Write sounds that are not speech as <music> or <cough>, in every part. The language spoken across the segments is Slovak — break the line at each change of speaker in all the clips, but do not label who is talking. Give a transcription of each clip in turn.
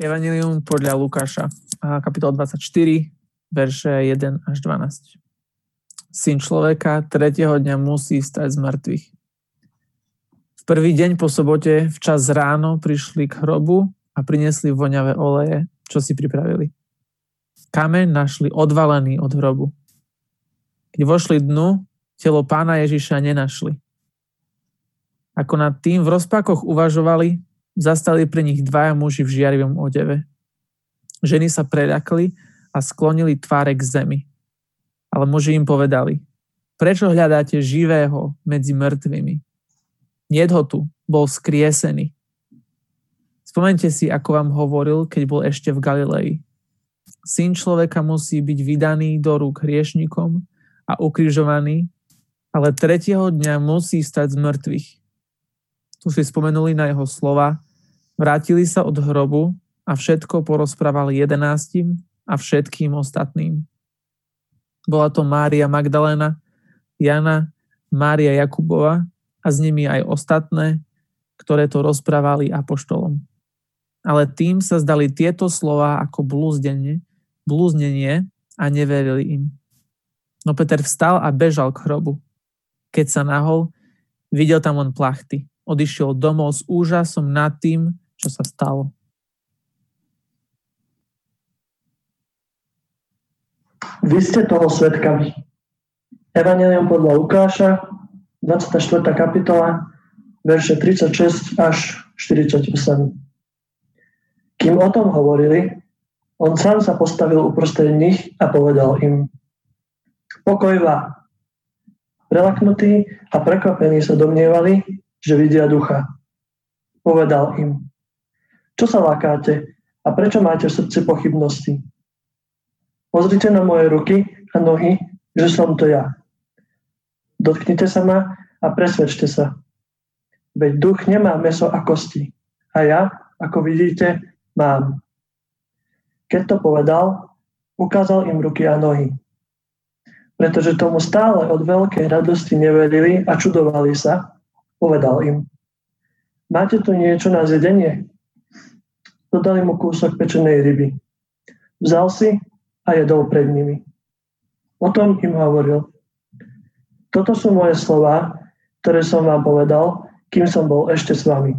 Evangelium podľa Lukáša, kapitol 24, verše 1 až 12. Syn človeka tretieho dňa musí stať z mŕtvych. V prvý deň po sobote, včas ráno, prišli k hrobu a priniesli voňavé oleje, čo si pripravili. Kameň našli odvalený od hrobu. Keď vošli dnu, telo pána Ježiša nenašli. Ako nad tým v rozpakoch uvažovali, Zastali pri nich dvaja muži v žiarivom odeve. Ženy sa preľakli a sklonili tváre k zemi. Ale muži im povedali, prečo hľadáte živého medzi mŕtvými? Niet tu, bol skriesený. Spomente si, ako vám hovoril, keď bol ešte v Galilei. Syn človeka musí byť vydaný do rúk hriešnikom a ukrižovaný, ale tretieho dňa musí stať z mŕtvych tu si spomenuli na jeho slova, vrátili sa od hrobu a všetko porozprávali jedenáctim a všetkým ostatným. Bola to Mária Magdalena, Jana, Mária Jakubova a s nimi aj ostatné, ktoré to rozprávali apoštolom. Ale tým sa zdali tieto slova ako blúzdenie, blúznenie a neverili im. No Peter vstal a bežal k hrobu. Keď sa nahol, videl tam on plachty odišiel domov s úžasom nad tým, čo sa stalo.
Vy ste toho svetkami. Evangelium podľa Lukáša, 24. kapitola, verše 36 až 48. Kým o tom hovorili, on sám sa postavil uprostred nich a povedal im Pokoj vám. Prelaknutí a prekvapení sa domnievali, že vidia ducha. Povedal im, čo sa lákáte a prečo máte v srdci pochybnosti? Pozrite na moje ruky a nohy, že som to ja. Dotknite sa ma a presvedčte sa. Veď duch nemá meso a kosti. A ja, ako vidíte, mám. Keď to povedal, ukázal im ruky a nohy. Pretože tomu stále od veľkej radosti neverili a čudovali sa, Povedal im, máte tu niečo na zjedenie? Dodali mu kúsok pečenej ryby. Vzal si a jedol pred nimi. Potom im hovoril, toto sú moje slova, ktoré som vám povedal, kým som bol ešte s vami.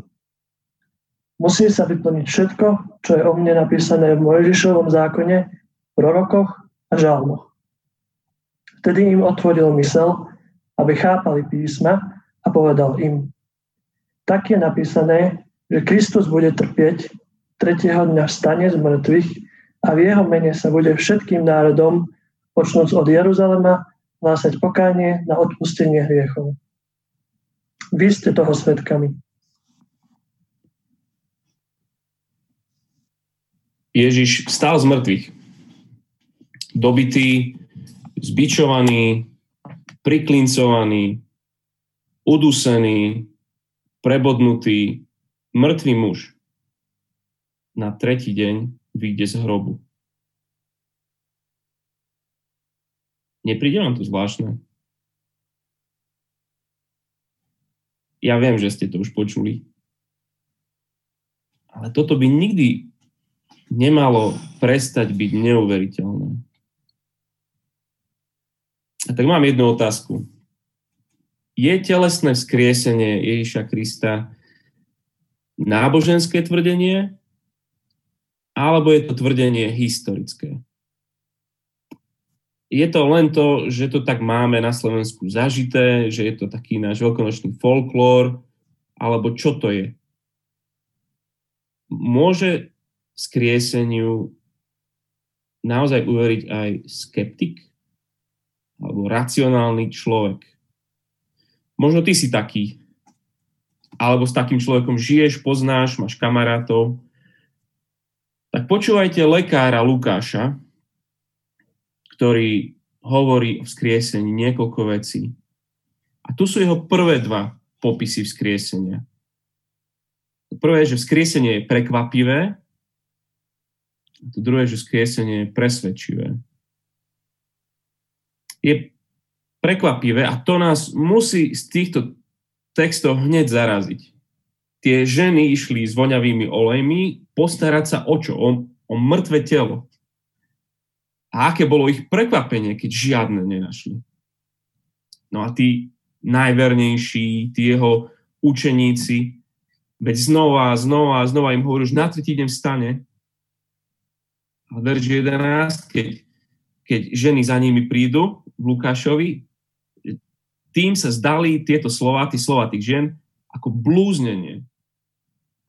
Musí sa vyplniť všetko, čo je o mne napísané v Mojžišovom zákone, prorokoch a žalmoch. Vtedy im otvoril mysel, aby chápali písma a povedal im, tak je napísané, že Kristus bude trpieť, tretieho dňa vstane z mŕtvych a v jeho mene sa bude všetkým národom, počnúc od Jeruzalema, hlásať pokánie na odpustenie hriechov. Vy ste toho svetkami.
Ježiš vstal z mŕtvych. Dobitý, zbičovaný, priklincovaný, udusený, prebodnutý, mŕtvý muž na tretí deň vyjde z hrobu. Nepríde vám to zvláštne? Ja viem, že ste to už počuli. Ale toto by nikdy nemalo prestať byť neuveriteľné. A tak mám jednu otázku je telesné vzkriesenie Ježiša Krista náboženské tvrdenie, alebo je to tvrdenie historické? Je to len to, že to tak máme na Slovensku zažité, že je to taký náš veľkonočný folklór, alebo čo to je? Môže skrieseniu naozaj uveriť aj skeptik alebo racionálny človek? Možno ty si taký. Alebo s takým človekom žiješ, poznáš, máš kamarátov. Tak počúvajte lekára Lukáša, ktorý hovorí o vzkriesení niekoľko vecí. A tu sú jeho prvé dva popisy vzkriesenia. Prvé že vzkriesenie je prekvapivé, a to druhé, že vzkriesenie je presvedčivé. Je prekvapivé a to nás musí z týchto textov hneď zaraziť. Tie ženy išli s voňavými olejmi postarať sa o čo? O, o mŕtve telo. A aké bolo ich prekvapenie, keď žiadne nenašli. No a tí najvernejší, tí jeho učeníci, veď znova, znova, znova im hovorí, už na tretí deň vstane. A verš 11, keď, keď ženy za nimi prídu v Lukášovi, tým sa zdali tieto slova, tí slova tých žien, ako blúznenie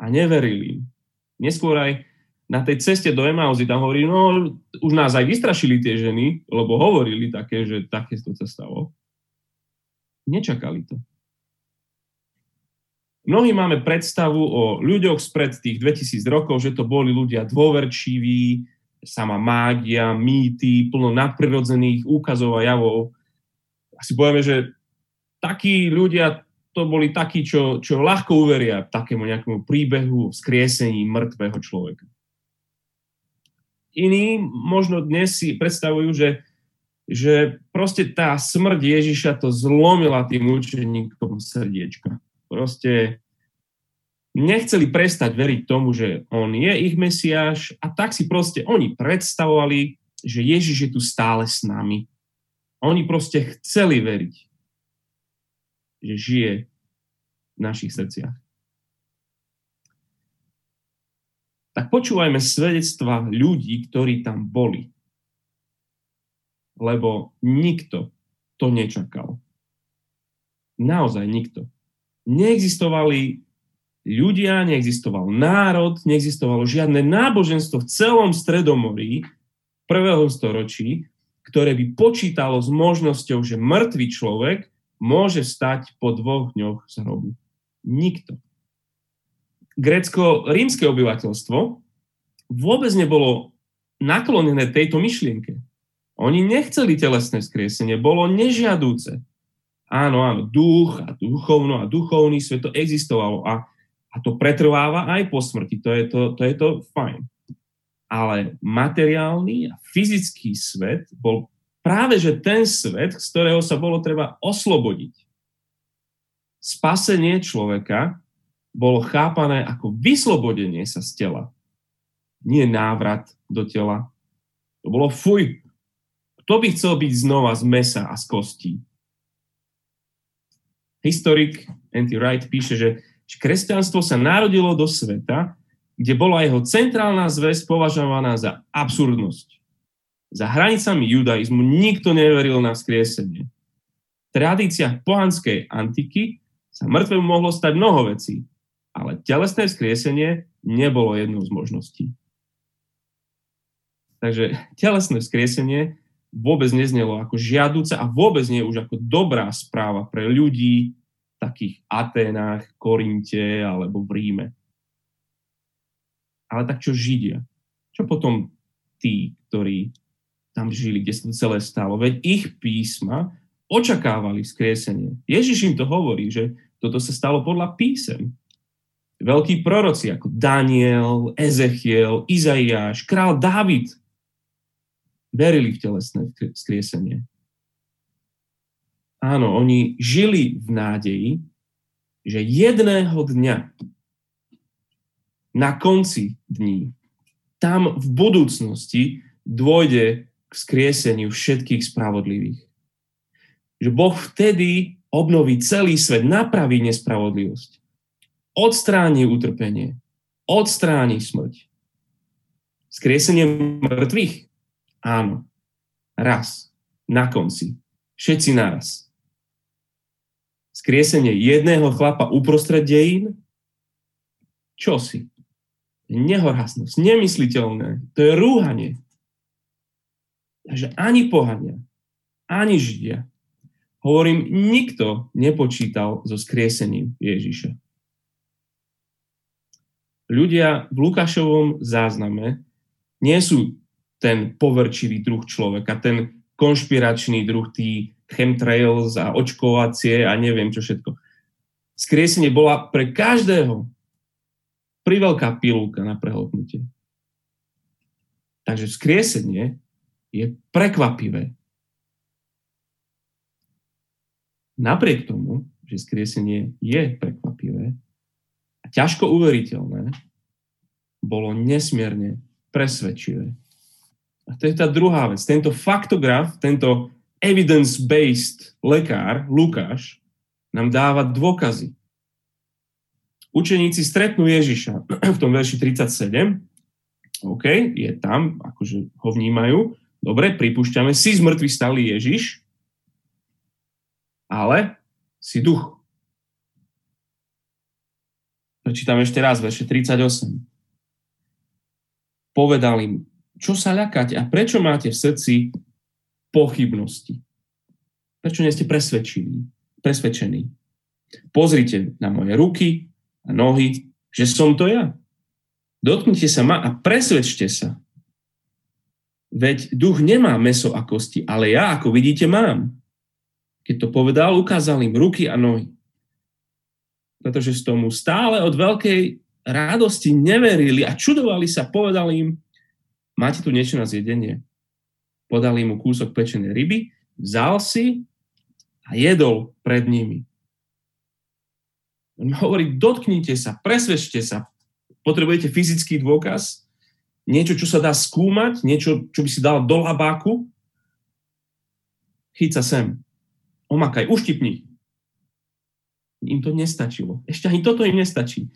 a neverili im. Neskôr aj na tej ceste do Emauzy tam hovorí, no už nás aj vystrašili tie ženy, lebo hovorili také, že také to sa stalo. Nečakali to. Mnohí máme predstavu o ľuďoch spred tých 2000 rokov, že to boli ľudia dôverčiví, sama mágia, mýty, plno nadprirodzených úkazov a javov. Asi povieme, že takí ľudia to boli takí, čo, čo ľahko uveria takému nejakému príbehu skriesení mŕtvého človeka. Iní možno dnes si predstavujú, že, že proste tá smrť Ježiša to zlomila tým učeníkom srdiečka. Proste nechceli prestať veriť tomu, že on je ich mesiáš a tak si proste oni predstavovali, že Ježiš je tu stále s nami. Oni proste chceli veriť že žije v našich srdciach. Tak počúvajme svedectva ľudí, ktorí tam boli. Lebo nikto to nečakal. Naozaj nikto. Neexistovali ľudia, neexistoval národ, neexistovalo žiadne náboženstvo v celom Stredomorí prvého storočí, ktoré by počítalo s možnosťou, že mŕtvý človek môže stať po dvoch dňoch z hrobu? Nikto. Grécko-rímske obyvateľstvo vôbec nebolo naklonené tejto myšlienke. Oni nechceli telesné skriesenie, bolo nežiadúce. Áno, áno, duch a duchovno a duchovný svet to existovalo a, a to pretrváva aj po smrti, to je to, to je to fajn. Ale materiálny a fyzický svet bol práve že ten svet, z ktorého sa bolo treba oslobodiť. Spasenie človeka bolo chápané ako vyslobodenie sa z tela. Nie návrat do tela. To bolo fuj. Kto by chcel byť znova z mesa a z kostí? Historik Andy Wright píše, že kresťanstvo sa narodilo do sveta, kde bola jeho centrálna zväz považovaná za absurdnosť. Za hranicami judaizmu nikto neveril na vzkriesenie. V tradíciách pohanskej antiky sa mŕtvemu mohlo stať mnoho vecí, ale telesné vzkriesenie nebolo jednou z možností. Takže telesné vzkriesenie vôbec neznelo ako žiaduce a vôbec nie už ako dobrá správa pre ľudí v takých Aténách, Korinte alebo v Ríme. Ale tak čo Židia? Čo potom tí, ktorí tam žili, kde sa to celé stalo. Veď ich písma očakávali skriesenie. Ježiš im to hovorí, že toto sa stalo podľa písem. Veľkí proroci ako Daniel, Ezechiel, Izaiáš, král Dávid verili v telesné skriesenie. Áno, oni žili v nádeji, že jedného dňa na konci dní, tam v budúcnosti dôjde k skrieseniu všetkých spravodlivých. Že Boh vtedy obnoví celý svet, napraví nespravodlivosť, odstráni utrpenie, odstráni smrť. Skriesenie mŕtvych? Áno. Raz. Na konci. Všetci naraz. Skriesenie jedného chlapa uprostred dejín? Čo si? Nehorásnosť, nemysliteľné. To je rúhanie. Takže ani pohania, ani Židia, hovorím, nikto nepočítal so skriesením Ježiša. Ľudia v Lukášovom zázname nie sú ten poverčivý druh človeka, ten konšpiračný druh, tí chemtrails a očkovacie a neviem čo všetko. Skriesenie bola pre každého priveľká pilulka na prehltnutie. Takže skriesenie je prekvapivé. Napriek tomu, že skriesenie je prekvapivé, ťažko uveriteľné, bolo nesmierne presvedčivé. A to je tá druhá vec. Tento faktograf, tento evidence-based lekár, Lukáš, nám dáva dôkazy. Učeníci stretnú Ježiša <clears throat> v tom verši 37. OK, je tam, akože ho vnímajú. Dobre, pripúšťame, si zmrtvý stály Ježiš, ale si duch. Prečítam ešte raz, verše 38. Povedal im, čo sa ľakáte a prečo máte v srdci pochybnosti? Prečo nie ste presvedčení? presvedčení? Pozrite na moje ruky a nohy, že som to ja. Dotknite sa ma a presvedčte sa. Veď duch nemá meso a kosti, ale ja, ako vidíte, mám. Keď to povedal, ukázal im ruky a nohy. Pretože z tomu stále od veľkej radosti neverili a čudovali sa, povedal im, máte tu niečo na zjedenie. Podali mu kúsok pečenej ryby, vzal si a jedol pred nimi. On hovorí, dotknite sa, presvedčte sa. Potrebujete fyzický dôkaz, niečo, čo sa dá skúmať, niečo, čo by si dal do labáku. Chyť sa sem omakaj, uštipni. Im to nestačilo. Ešte ani toto im nestačí.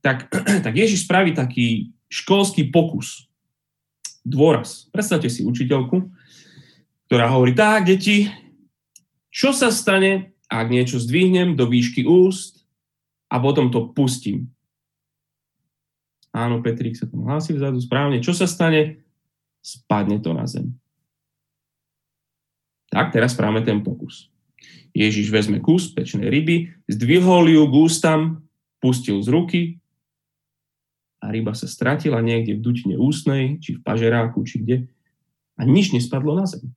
Tak, <clears throat> tak Ježiš spraví taký školský pokus. Dôraz. Predstavte si učiteľku, ktorá hovorí, tak, deti, čo sa stane, ak niečo zdvihnem do výšky úst a potom to pustím? Áno, Petrik sa tam hlási vzadu správne. Čo sa stane? Spadne to na zem. Tak, teraz správame ten pokus. Ježiš vezme kus pečnej ryby, zdvihol ju k ústam, pustil z ruky a ryba sa stratila niekde v dutine ústnej, či v pažeráku, či kde a nič nespadlo na zem.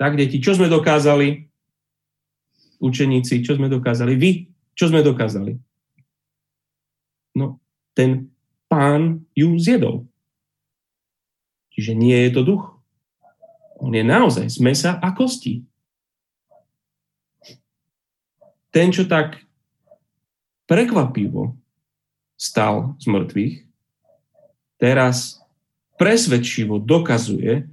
Tak, deti, čo sme dokázali? Učeníci, čo sme dokázali? Vy, čo sme dokázali? No, ten pán ju zjedol. Čiže nie je to duch. On je naozaj z mesa a kostí ten, čo tak prekvapivo stal z mŕtvych, teraz presvedčivo dokazuje,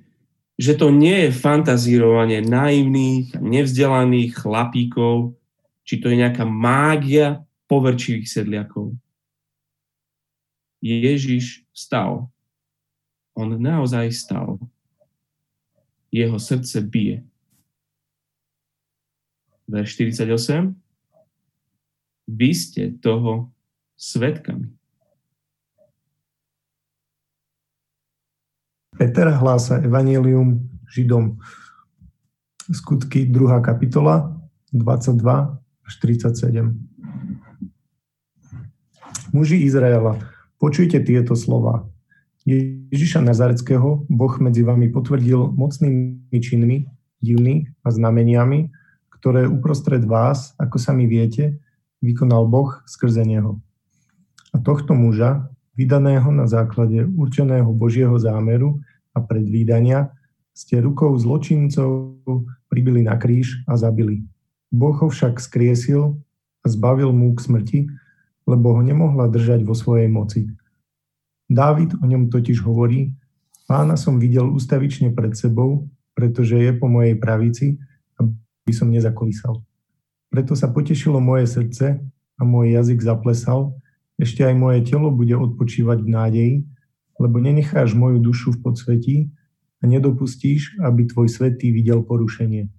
že to nie je fantazírovanie naivných, nevzdelaných chlapíkov, či to je nejaká mágia poverčivých sedliakov. Ježiš stal. On naozaj stal. Jeho srdce bije. Verš 48 vy ste toho svetkami.
Peter hlása Evangelium Židom. Skutky 2. kapitola 22 až 37. Muži Izraela, počujte tieto slova. Ježiša Nazareckého Boh medzi vami potvrdil mocnými činmi, divný a znameniami, ktoré uprostred vás, ako sami viete, vykonal Boh skrze neho. A tohto muža, vydaného na základe určeného Božieho zámeru a predvídania, ste rukou zločincov pribili na kríž a zabili. Boh ho však skriesil a zbavil mu k smrti, lebo ho nemohla držať vo svojej moci. Dávid o ňom totiž hovorí, pána som videl ustavične pred sebou, pretože je po mojej pravici, aby som nezakolísal. Preto sa potešilo moje srdce a môj jazyk zaplesal, ešte aj moje telo bude odpočívať v nádeji, lebo nenecháš moju dušu v podsvetí a nedopustíš, aby tvoj svetý videl porušenie.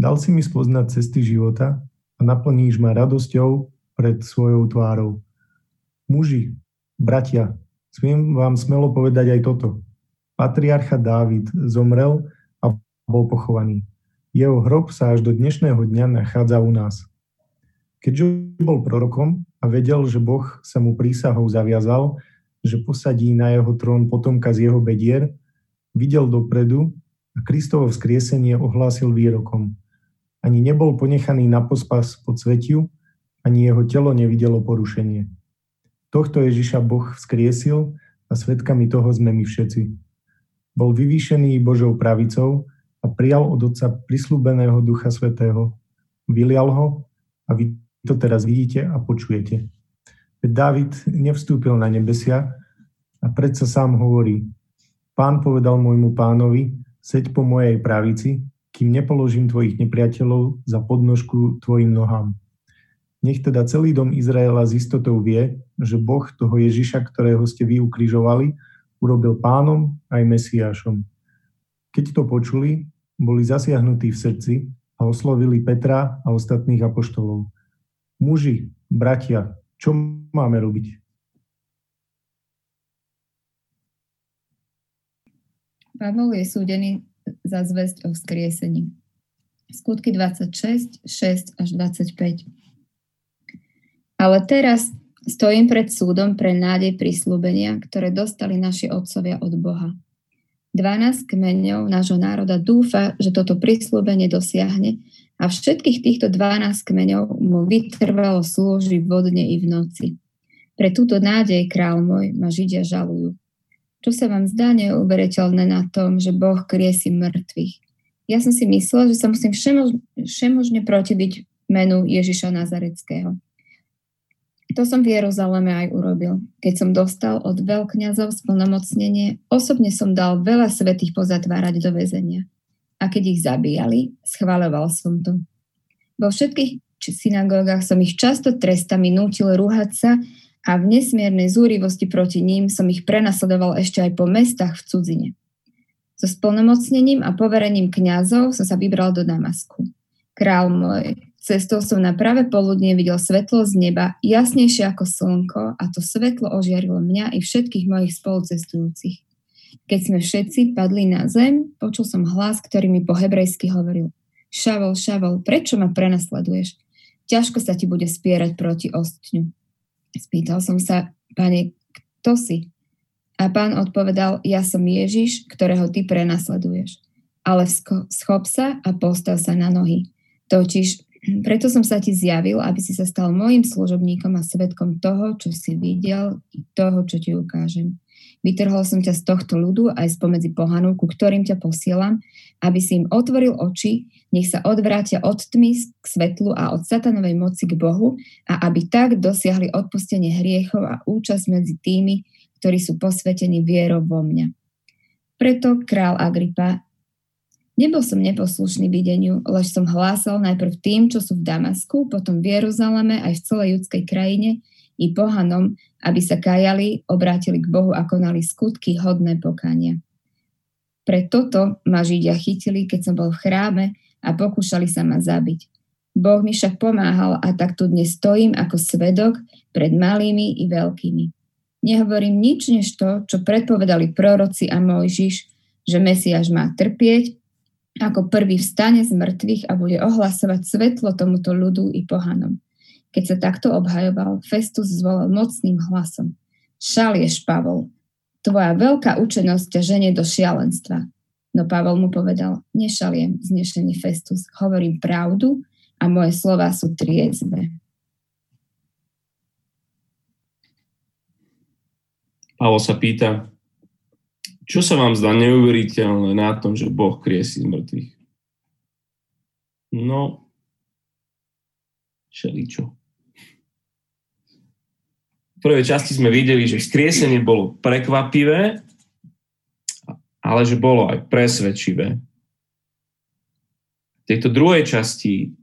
Dal si mi spoznať cesty života a naplníš ma radosťou pred svojou tvárou. Muži, bratia, smiem vám smelo povedať aj toto. Patriarcha Dávid zomrel a bol pochovaný. Jeho hrob sa až do dnešného dňa nachádza u nás. Keďže bol prorokom a vedel, že Boh sa mu prísahou zaviazal, že posadí na jeho trón potomka z jeho bedier, videl dopredu a Kristovo vzkriesenie ohlásil výrokom. Ani nebol ponechaný na pospas pod svetiu, ani jeho telo nevidelo porušenie. Tohto Ježiša Boh vzkriesil a svetkami toho sme my všetci. Bol vyvýšený Božou pravicou a prijal od Otca prislúbeného Ducha Svetého, vylial ho a to teraz vidíte a počujete. David nevstúpil na nebesia a predsa sám hovorí, Pán povedal môjmu pánovi, seď po mojej pravici, kým nepoložím tvojich nepriateľov za podnožku tvojim nohám. Nech teda celý dom Izraela s istotou vie, že Boh toho Ježiša, ktorého ste vy ukrižovali, urobil pánom aj Mesiášom. Keď to počuli, boli zasiahnutí v srdci a oslovili Petra a ostatných apoštolov. Muži, bratia, čo máme robiť?
Pavol je súdený za zväzť o vzkriesení. Skutky 26, 6 až 25. Ale teraz stojím pred súdom pre nádej prislúbenia, ktoré dostali naši otcovia od Boha. 12 kmeňov nášho národa dúfa, že toto prislúbenie dosiahne a všetkých týchto 12 kmeňov mu vytrvalo slúži vodne i v noci. Pre túto nádej, král môj, ma Židia žalujú. Čo sa vám zdá neuveriteľné na tom, že Boh kriesi mŕtvych? Ja som si myslel, že sa musím všemož, všemožne protiviť menu Ježiša Nazareckého. To som v Jeruzaleme aj urobil. Keď som dostal od veľkňazov splnomocnenie, osobne som dal veľa svetých pozatvárať do väzenia. A keď ich zabíjali, schváľoval som to. Vo všetkých synagógach som ich často trestami nútil rúhať sa a v nesmiernej zúrivosti proti ním som ich prenasledoval ešte aj po mestách v cudzine. So splnomocnením a poverením kňazov som sa vybral do Damasku. Král môj, cestou som na práve poludne videl svetlo z neba, jasnejšie ako slnko a to svetlo ožiarilo mňa i všetkých mojich spolucestujúcich. Keď sme všetci padli na zem, počul som hlas, ktorý mi po hebrejsky hovoril Šavol, Šavol, prečo ma prenasleduješ? Ťažko sa ti bude spierať proti ostňu. Spýtal som sa, pane, kto si? A pán odpovedal, ja som Ježiš, ktorého ty prenasleduješ. Ale schop sa a postav sa na nohy. Totiž preto som sa ti zjavil, aby si sa stal môjim služobníkom a svetkom toho, čo si videl i toho, čo ti ukážem. Vytrhol som ťa z tohto ľudu aj spomedzi pohanov, ku ktorým ťa posielam, aby si im otvoril oči, nech sa odvrátia od tmy k svetlu a od satanovej moci k Bohu a aby tak dosiahli odpustenie hriechov a účasť medzi tými, ktorí sú posvetení vierou vo mňa. Preto král Agripa, nebol som neposlušný videniu, lež som hlásal najprv tým, čo sú v Damasku, potom v Jeruzaleme aj v celej judskej krajine, i pohanom, aby sa kajali, obrátili k Bohu a konali skutky hodné pokania. Pre toto ma Židia chytili, keď som bol v chráme a pokúšali sa ma zabiť. Boh mi však pomáhal a tak tu dnes stojím ako svedok pred malými i veľkými. Nehovorím nič než to, čo predpovedali proroci a Mojžiš, že Mesiáš má trpieť, ako prvý vstane z mŕtvych a bude ohlasovať svetlo tomuto ľudu i pohanom. Keď sa takto obhajoval, Festus zvolal mocným hlasom. Šalieš, Pavol, tvoja veľká učenosť ťa ženie do šialenstva. No Pavol mu povedal, nešaliem, znešený Festus, hovorím pravdu a moje slova sú triezve.
Pavol sa pýta, čo sa vám zdá neuveriteľné na tom, že Boh kriesi z mŕtvych? No, všeličo prvej časti sme videli, že skriesenie bolo prekvapivé, ale že bolo aj presvedčivé. V tejto druhej časti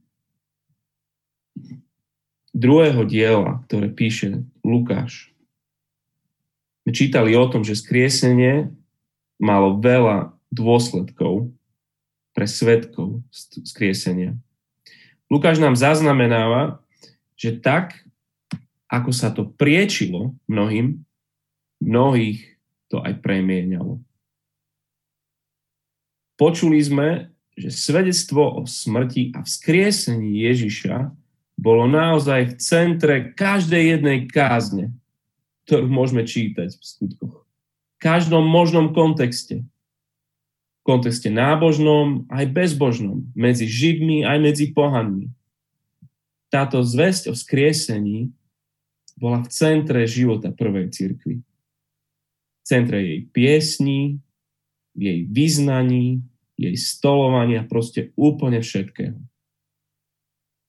druhého diela, ktoré píše Lukáš, sme čítali o tom, že skriesenie malo veľa dôsledkov pre svetkov skriesenia. Lukáš nám zaznamenáva, že tak, ako sa to priečilo mnohým, mnohých to aj premieňalo. Počuli sme, že svedectvo o smrti a vzkriesení Ježiša bolo naozaj v centre každej jednej kázne, ktorú môžeme čítať v skutkoch. Každom možnom kontexte. V kontexte nábožnom aj bezbožnom, medzi Židmi aj medzi pohanmi. Táto zväzť o vzkriesení bola v centre života prvej cirkvi. V centre jej piesní, jej vyznaní, jej stolovania, proste úplne všetkého.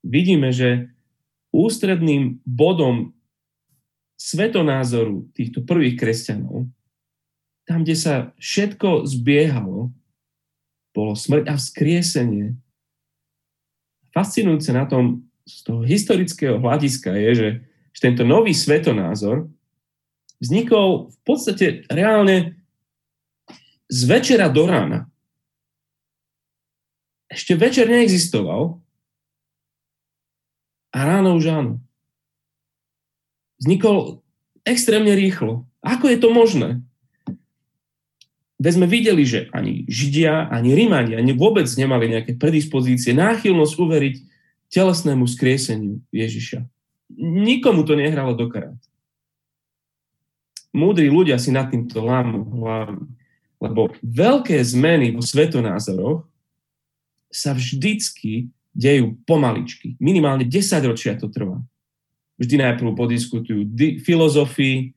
Vidíme, že ústredným bodom svetonázoru týchto prvých kresťanov, tam, kde sa všetko zbiehalo, bolo smrť a vzkriesenie. Fascinujúce na tom z toho historického hľadiska je, že, že tento nový svetonázor vznikol v podstate reálne z večera do rána. Ešte večer neexistoval a ráno už áno. Vznikol extrémne rýchlo. Ako je to možné? Veď sme videli, že ani Židia, ani Rímani, ani vôbec nemali nejaké predispozície, náchylnosť uveriť telesnému skrieseniu Ježiša. Nikomu to nehralo do karát. Múdri ľudia si nad týmto lámu hlavy, lebo veľké zmeny vo svetonázoroch sa vždycky dejú pomaličky. Minimálne 10 ročia to trvá. Vždy najprv podiskutujú di- filozofii,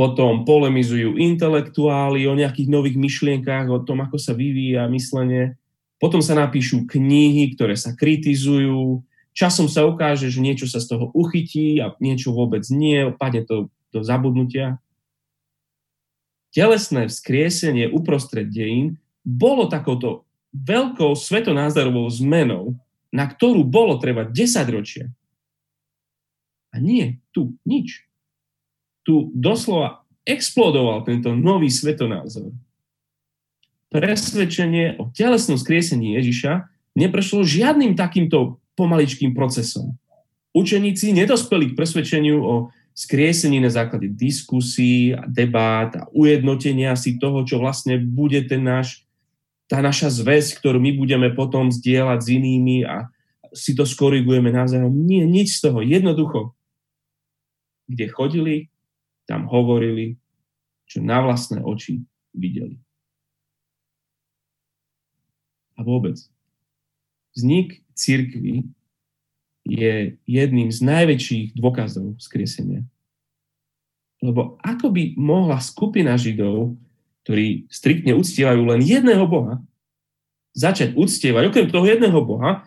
potom polemizujú intelektuáli o nejakých nových myšlienkách, o tom, ako sa vyvíja myslenie. Potom sa napíšu knihy, ktoré sa kritizujú. Časom sa ukáže, že niečo sa z toho uchytí a niečo vôbec nie, padne to do zabudnutia. Telesné vzkriesenie uprostred dejín bolo takouto veľkou svetonázorovou zmenou, na ktorú bolo treba 10 ročia. A nie, tu nič tu doslova explodoval tento nový svetonázor. Presvedčenie o telesnom skriesení Ježiša neprešlo žiadnym takýmto pomaličkým procesom. Učeníci nedospeli k presvedčeniu o skriesení na základe diskusí a debát a ujednotenia si toho, čo vlastne bude ten náš, tá naša zväzť, ktorú my budeme potom zdieľať s inými a si to skorigujeme navzájom. Nie, nič z toho. Jednoducho, kde chodili, tam hovorili, čo na vlastné oči videli. A vôbec. Vznik církvy je jedným z najväčších dôkazov skriesenia. Lebo ako by mohla skupina Židov, ktorí striktne uctievajú len jedného Boha, začať uctievať okrem toho jedného Boha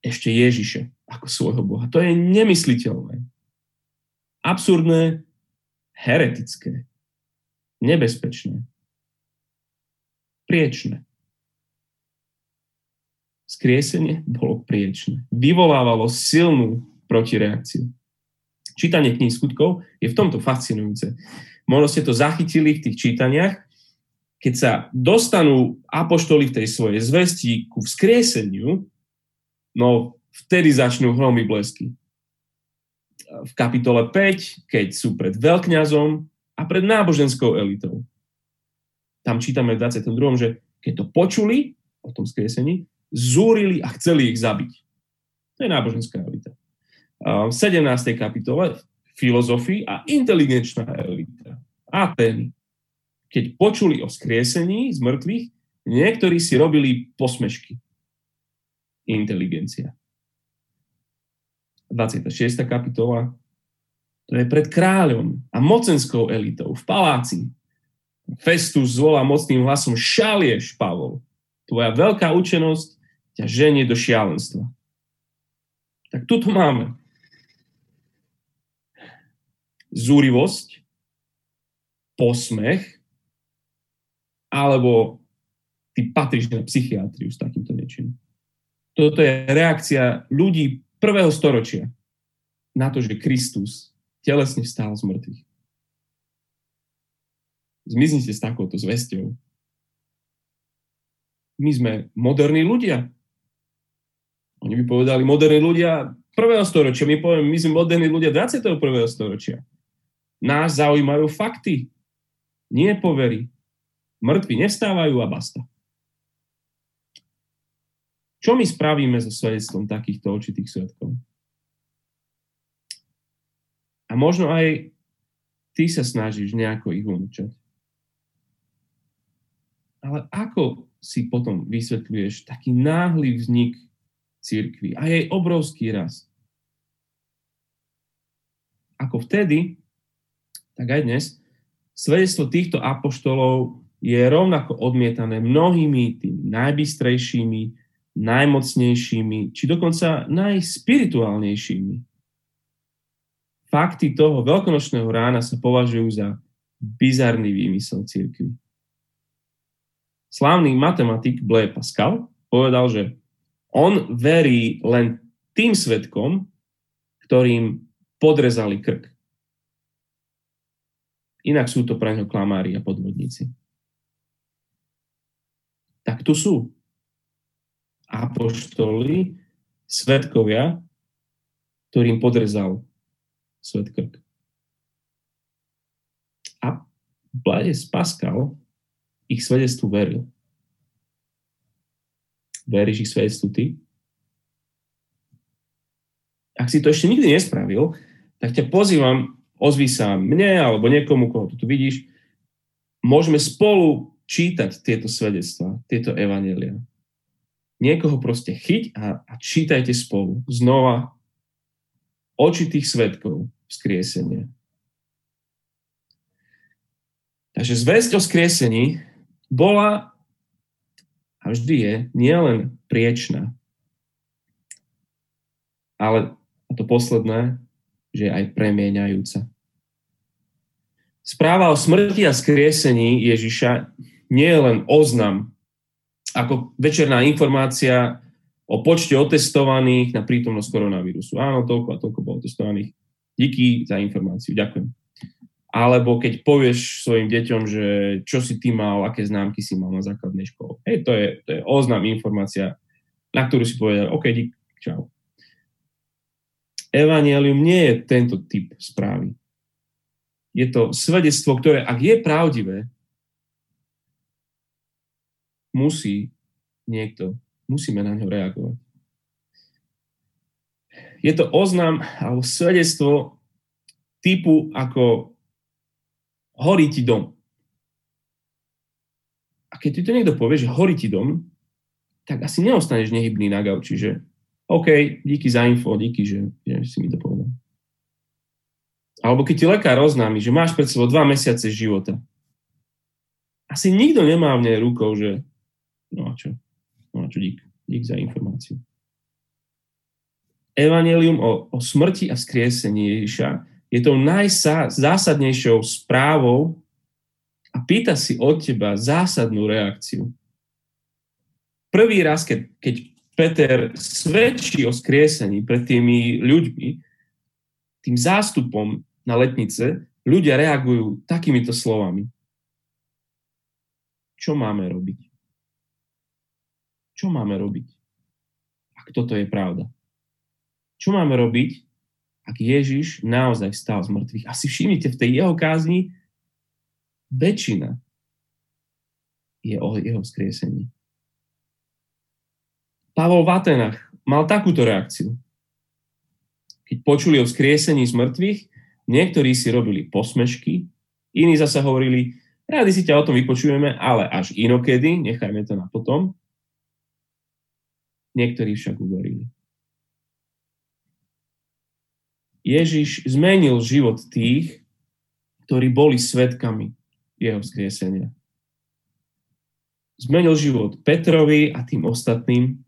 ešte Ježiše ako svojho Boha. To je nemysliteľné. Absurdné heretické, nebezpečné, priečné. Skriesenie bolo priečné. Vyvolávalo silnú protireakciu. Čítanie kníh skutkov je v tomto fascinujúce. Možno ste to zachytili v tých čítaniach, keď sa dostanú apoštoli v tej svojej zvesti ku vzkrieseniu, no vtedy začnú hromy blesky v kapitole 5, keď sú pred veľkňazom a pred náboženskou elitou. Tam čítame v 22., že keď to počuli o tom skriesení, zúrili a chceli ich zabiť. To je náboženská elita. V 17. kapitole filozofii a inteligenčná elita. Atény. Keď počuli o skriesení z mŕtvych, niektorí si robili posmešky. Inteligencia. 26. kapitola, to je pred kráľom a mocenskou elitou v paláci. Festus zvolá mocným hlasom, šalieš, Pavol. Tvoja veľká učenosť ťa ženie do šialenstva. Tak tuto máme zúrivosť, posmech, alebo ty patríš na psychiatriu s takýmto niečím. Toto je reakcia ľudí prvého storočia na to, že Kristus telesne vstál z mŕtvych. Zmiznite s takouto zvesťou. My sme moderní ľudia. Oni by povedali moderní ľudia prvého storočia. My povieme, my sme moderní ľudia 21. storočia. Nás zaujímajú fakty, nie povery. Mŕtvi nevstávajú a basta. Čo my spravíme so svedectvom takýchto očitých svetkov? A možno aj ty sa snažíš nejako ich umúčať. Ale ako si potom vysvetľuješ taký náhly vznik církvy a jej obrovský rast? Ako vtedy, tak aj dnes, svedectvo týchto apoštolov je rovnako odmietané mnohými tými najbystrejšími, najmocnejšími, či dokonca najspirituálnejšími fakty toho veľkonočného rána sa považujú za bizarný výmysel církvy. Slávny matematik Blaise Pascal povedal, že on verí len tým svetkom, ktorým podrezali krk. Inak sú to pre ňo klamári a podvodníci. Tak tu sú apoštoli, svetkovia, ktorým podrezal svet krk. A Blaise Pascal ich svedectvu veril. Veríš ich svedectvu ty? Ak si to ešte nikdy nespravil, tak ťa pozývam ozví sa mne alebo niekomu, koho tu vidíš, môžeme spolu čítať tieto svedectvá, tieto evanelia. Niekoho proste chyť a, a čítajte spolu. Znova očitých svetkov vzkriesenia. Takže zväzť o skriesení bola a vždy je nielen priečná, ale a to posledné, že je aj premieňajúca. Správa o smrti a skriesení Ježiša nie je len oznam, ako večerná informácia o počte otestovaných na prítomnosť koronavírusu. Áno, toľko a toľko bolo otestovaných. Díky za informáciu, ďakujem. Alebo keď povieš svojim deťom, že čo si ty mal, aké známky si mal na základnej škole. Hej, to je, to je oznam informácia, na ktorú si povedal, OK, dík, čau. Evangelium nie je tento typ správy. Je to svedectvo, ktoré, ak je pravdivé, musí niekto, musíme na ňo reagovať. Je to oznam alebo svedectvo typu ako horí ti dom. A keď ti to niekto povie, že horí ti dom, tak asi neostaneš nehybný na gauči, že OK, díky za info, díky, že, že si mi to povedal. Alebo keď ti lekár oznámi, že máš pred sebou dva mesiace života. Asi nikto nemá v nej rukou, že no a čo, no a čo, dík, dík za informáciu. Evangelium o, o smrti a vzkriesení Ježiša je tou najzásadnejšou správou a pýta si od teba zásadnú reakciu. Prvý raz, keď, keď Peter svedčí o skriesení pred tými ľuďmi, tým zástupom na letnice, ľudia reagujú takýmito slovami. Čo máme robiť? Čo máme robiť? Ak toto je pravda. Čo máme robiť, ak Ježiš naozaj vstal z mŕtvych? Asi všimnite, v tej jeho kázni väčšina je o jeho skriesení. Pavol v Atenách mal takúto reakciu. Keď počuli o skriesení z mŕtvych, niektorí si robili posmešky, iní zase hovorili, rádi si ťa o tom vypočujeme, ale až inokedy, nechajme to na potom. Niektorí však uverili. Ježiš zmenil život tých, ktorí boli svetkami jeho vzkriesenia. Zmenil život Petrovi a tým ostatným,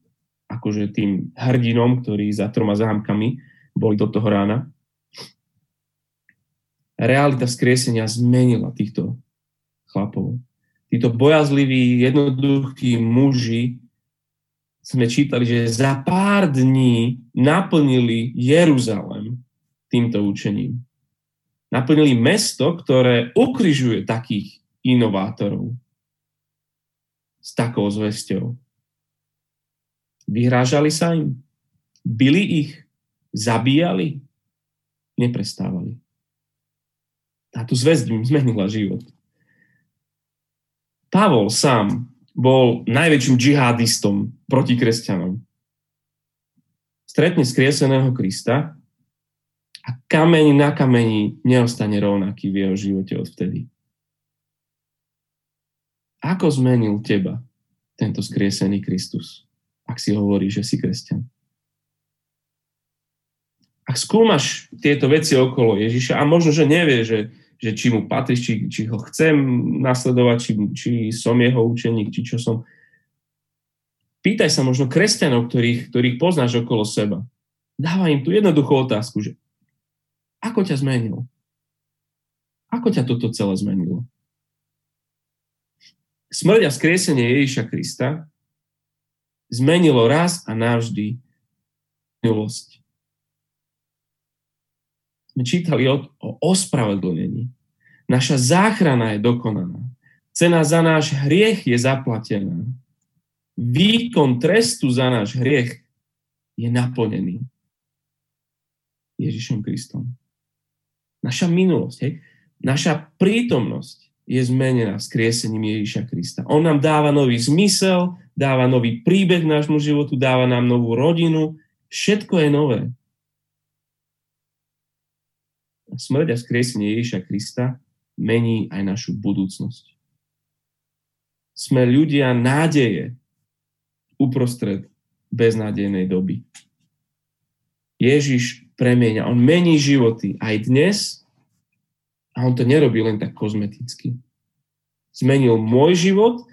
akože tým hrdinom, ktorí za troma zámkami boli do toho rána. Realita skriesenia zmenila týchto chlapov. Títo bojazliví, jednoduchí muži sme čítali, že za pár dní naplnili Jeruzalem týmto učením. Naplnili mesto, ktoré ukrižuje takých inovátorov s takou zvesťou. Vyhrážali sa im? Byli ich? Zabíjali? Neprestávali. Táto zväzť im zmenila život. Pavol sám bol najväčším džihadistom proti kresťanom. Stretne skrieseného Krista a kameň na kameni neostane rovnaký v jeho živote odvtedy. Ako zmenil teba tento skriesený Kristus? ak si hovorí, že si kresťan. Ak skúmaš tieto veci okolo Ježiša a možno, že nevie, že, že či mu patríš, či, či ho chcem nasledovať, či, či som jeho učeník, či čo som. Pýtaj sa možno kresťanov, ktorých, ktorých poznáš okolo seba. Dávaj im tú jednoduchú otázku, že Ako ťa zmenil? Ako ťa toto celé zmenilo? Smrť a skriesenie Ježiša Krista zmenilo raz a navždy milosť. Sme čítali o, o. Naša záchrana je dokonaná. Cena za náš hriech je zaplatená. Výkon trestu za náš hriech je naplnený Ježišom Kristom. Naša minulosť, hej? naša prítomnosť je zmenená skriesením Ježiša Krista. On nám dáva nový zmysel, dáva nový príbeh nášmu životu, dáva nám novú rodinu. Všetko je nové. A smrť a skriesenie Ježiša Krista mení aj našu budúcnosť. Sme ľudia nádeje uprostred beznádejnej doby. Ježiš premieňa, on mení životy aj dnes a on to nerobí len tak kozmeticky. Zmenil môj život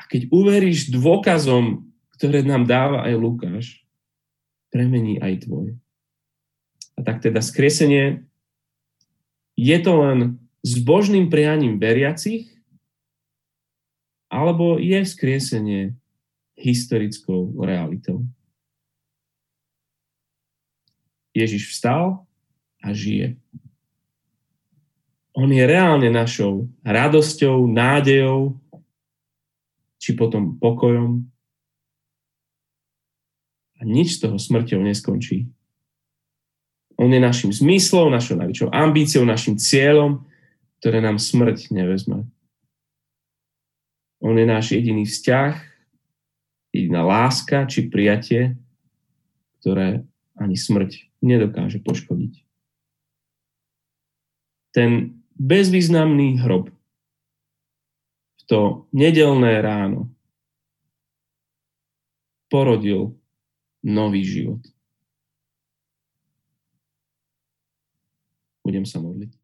a keď uveríš dôkazom, ktoré nám dáva aj Lukáš, premení aj tvoj. A tak teda skresenie je to len zbožným prianím veriacich, alebo je skriesenie historickou realitou. Ježiš vstal a žije. On je reálne našou radosťou, nádejou, či potom pokojom. A nič z toho smrťou neskončí. On je našim zmyslom, našou najväčšou ambíciou, našim cieľom, ktoré nám smrť nevezme. On je náš jediný vzťah, jediná láska či prijatie, ktoré ani smrť nedokáže poškodiť. Ten bezvýznamný hrob v to nedelné ráno porodil nový život. Budem sa modliť.